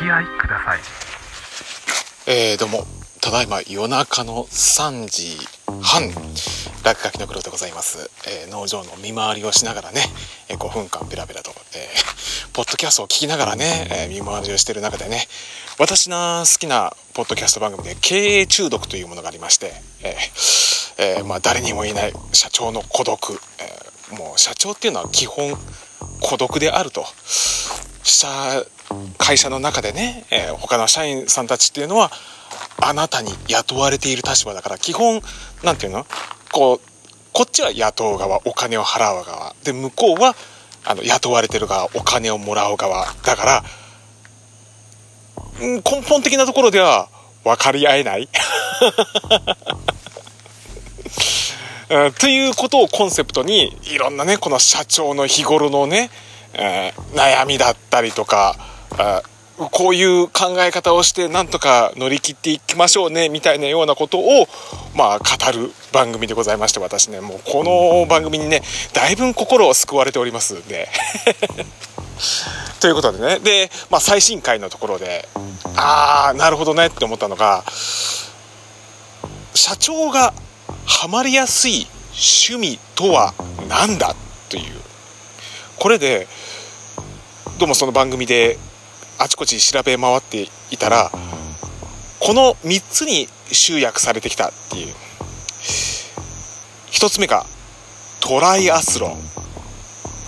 き合いください。えー、どうもただいま夜中の3時半落書きの黒でございます、えー農場の見回りをしながらね、えー5分間ベラベラと、えーポッドキャストを聞きながらね、え見回りをしている中でね私の好きなポッドキャスト番組で経営中毒というものがありまして、ええーまあ、誰にも言えない社長の孤独、えもう社長っていうのは基本孤独であると。社会社の中でね、えー他の社員さんたちっていうのはあなたに雇われている立場だから基本なんていうの？こうこっちは雇う側お金を払う側。で向こうはあの雇われてる側お金をもらう側だから根本的なところでは分かり合えない。ということをコンセプトにいろんなねこの社長の日頃のね、えー悩みだったりとかあこういう考え方をしてなんとか乗り切っていきましょうねみたいなようなことをまあ語る番組でございまして私ね。もうこの番組にねだいぶ心を救われておりますんで。ということでね。で、まあ、最新回のところでああなるほどねって思ったのが社長がハマりやすい趣味とは何だというこれでどうもその番組であちこち調べ回っていたらこの3つに集約されてきたっていう。1つ目がトライアスロン。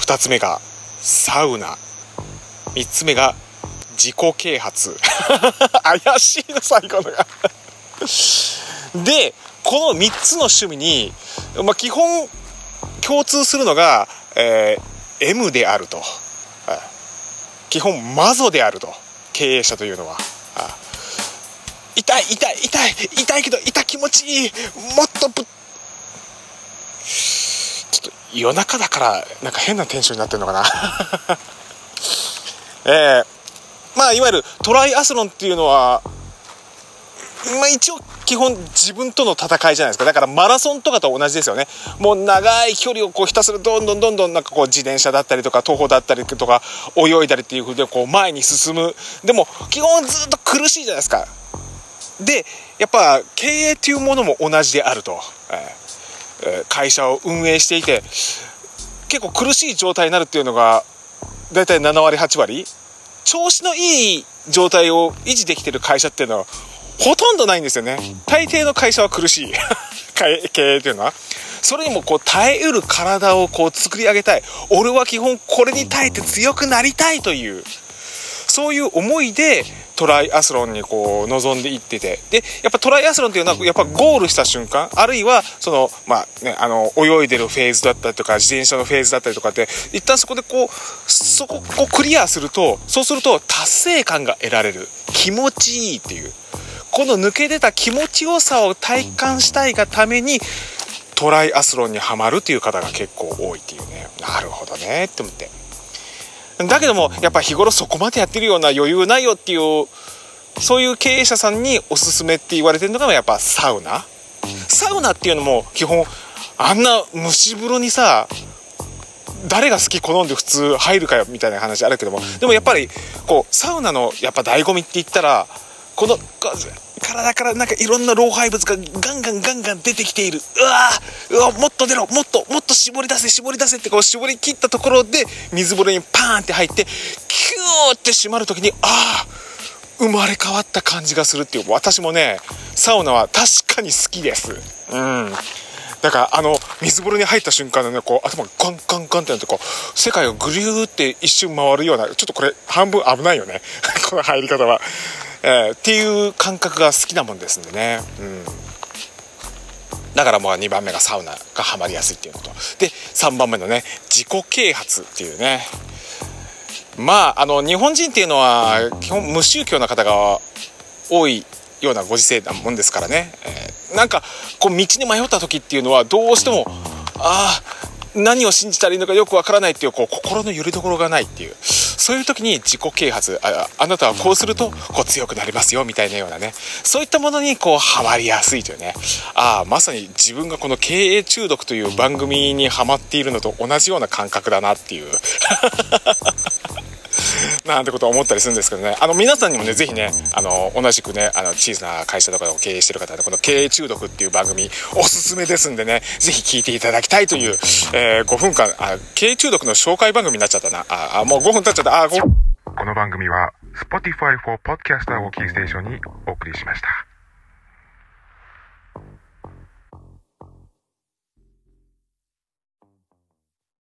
2つ目がサウナ。3つ目が自己啓発。怪しいの最後のが。でこの3つの趣味に、まあ、基本共通するのが、えー M であると。基本マゾであると。経営者というのは。痛い痛い痛い痛いけど痛気持ちいい。もっとぶっちょっと夜中だからなんか変なテンションになってるのかな。えーまあいわゆるトライアスロンっていうのはまあ一応基本自分との戦いじゃないですか。だからマラソンとかと同じですよね。もう長い距離をこうひたすらどんどんどんどんなんかこう自転車だったりとか徒歩だったりとか泳いだりっていう風でこう前に進む。でも基本ずっと苦しいじゃないですか。でやっぱ経営っていうものも同じであると、え会社を運営していて結構苦しい状態になるっていうのが大体7割8割。調子のいい状態を維持できてる会社っていうのはほとんどないんですよね。大抵の会社は苦しい。経営というのは。それにもこう耐えうる体をこう作り上げたい。俺は基本これに耐えて強くなりたいという。そういう思いでトライアスロンにこう臨んでいってて。でやっぱトライアスロンっていうのはやっぱゴールした瞬間あるいはそのまあねあの泳いでるフェーズだったりとか自転車のフェーズだったりとかって一旦そこでこうそここうクリアするとそうすると達成感が得られる。気持ちいいっていう。この抜け出た気持ちよさを体感したいがためにトライアスロンにはまるっていう方が結構多いっていうね。なるほどねって思って。だけどもやっぱ日頃そこまでやってるような余裕ないよっていうそういう経営者さんにおすすめって言われてるのがやっぱサウナ。サウナっていうのも基本あんな蒸し風呂にさ誰が好き好んで普通入るかよみたいな話あるけども。でもやっぱりこうサウナのやっぱ醍醐味って言ったらこの体からなんかいろんな老廃物がガンガンガンガン出てきている。うわーうわもっと出ろ。もっともっと絞り出せ絞り出せってこう絞り切ったところで水風呂にパーンって入ってキューって閉まる時にああ生まれ変わった感じがするっていう。私もねサウナは確かに好きです。うん。だからあの水風呂に入った瞬間のねこう頭がガンガンガンってなってこう世界をぐりゅーって一瞬回るようなちょっとこれ半分危ないよね。この入り方は、えーっていう感覚が好きなもんですんでね。うん。だからもう2番目がサウナがハマりやすいっていうこと。で3番目のね自己啓発っていうね。まああの日本人っていうのは基本無宗教な方が多いようなご時世なもんですからね、えーなんかこう道に迷った時っていうのはどうしてもああ何を信じたらいいのかよくわからないっていうこう心の拠り所がないっていう。そういう時に自己啓発ああなたはこうするとこう強くなりますよみたいなようなね。そういったものにこうハマりやすいというね。ああまさに自分がこの経営中毒という番組にハマっているのと同じような感覚だなっていう。なんてことを思ったりするんですけどね。あの、皆さんにもね、ぜひね、あの、同じくね、あの、小さな会社とかを経営してる方で、この経営中毒っていう番組、おすすめですんでね、ぜひ聞いていただきたいという、えー、5分間、あ、経営中毒の紹介番組になっちゃったな。あ、あもう5分経っちゃった。あ、5この番組は Spotify for Podcaster をキーステーションにお送りしました。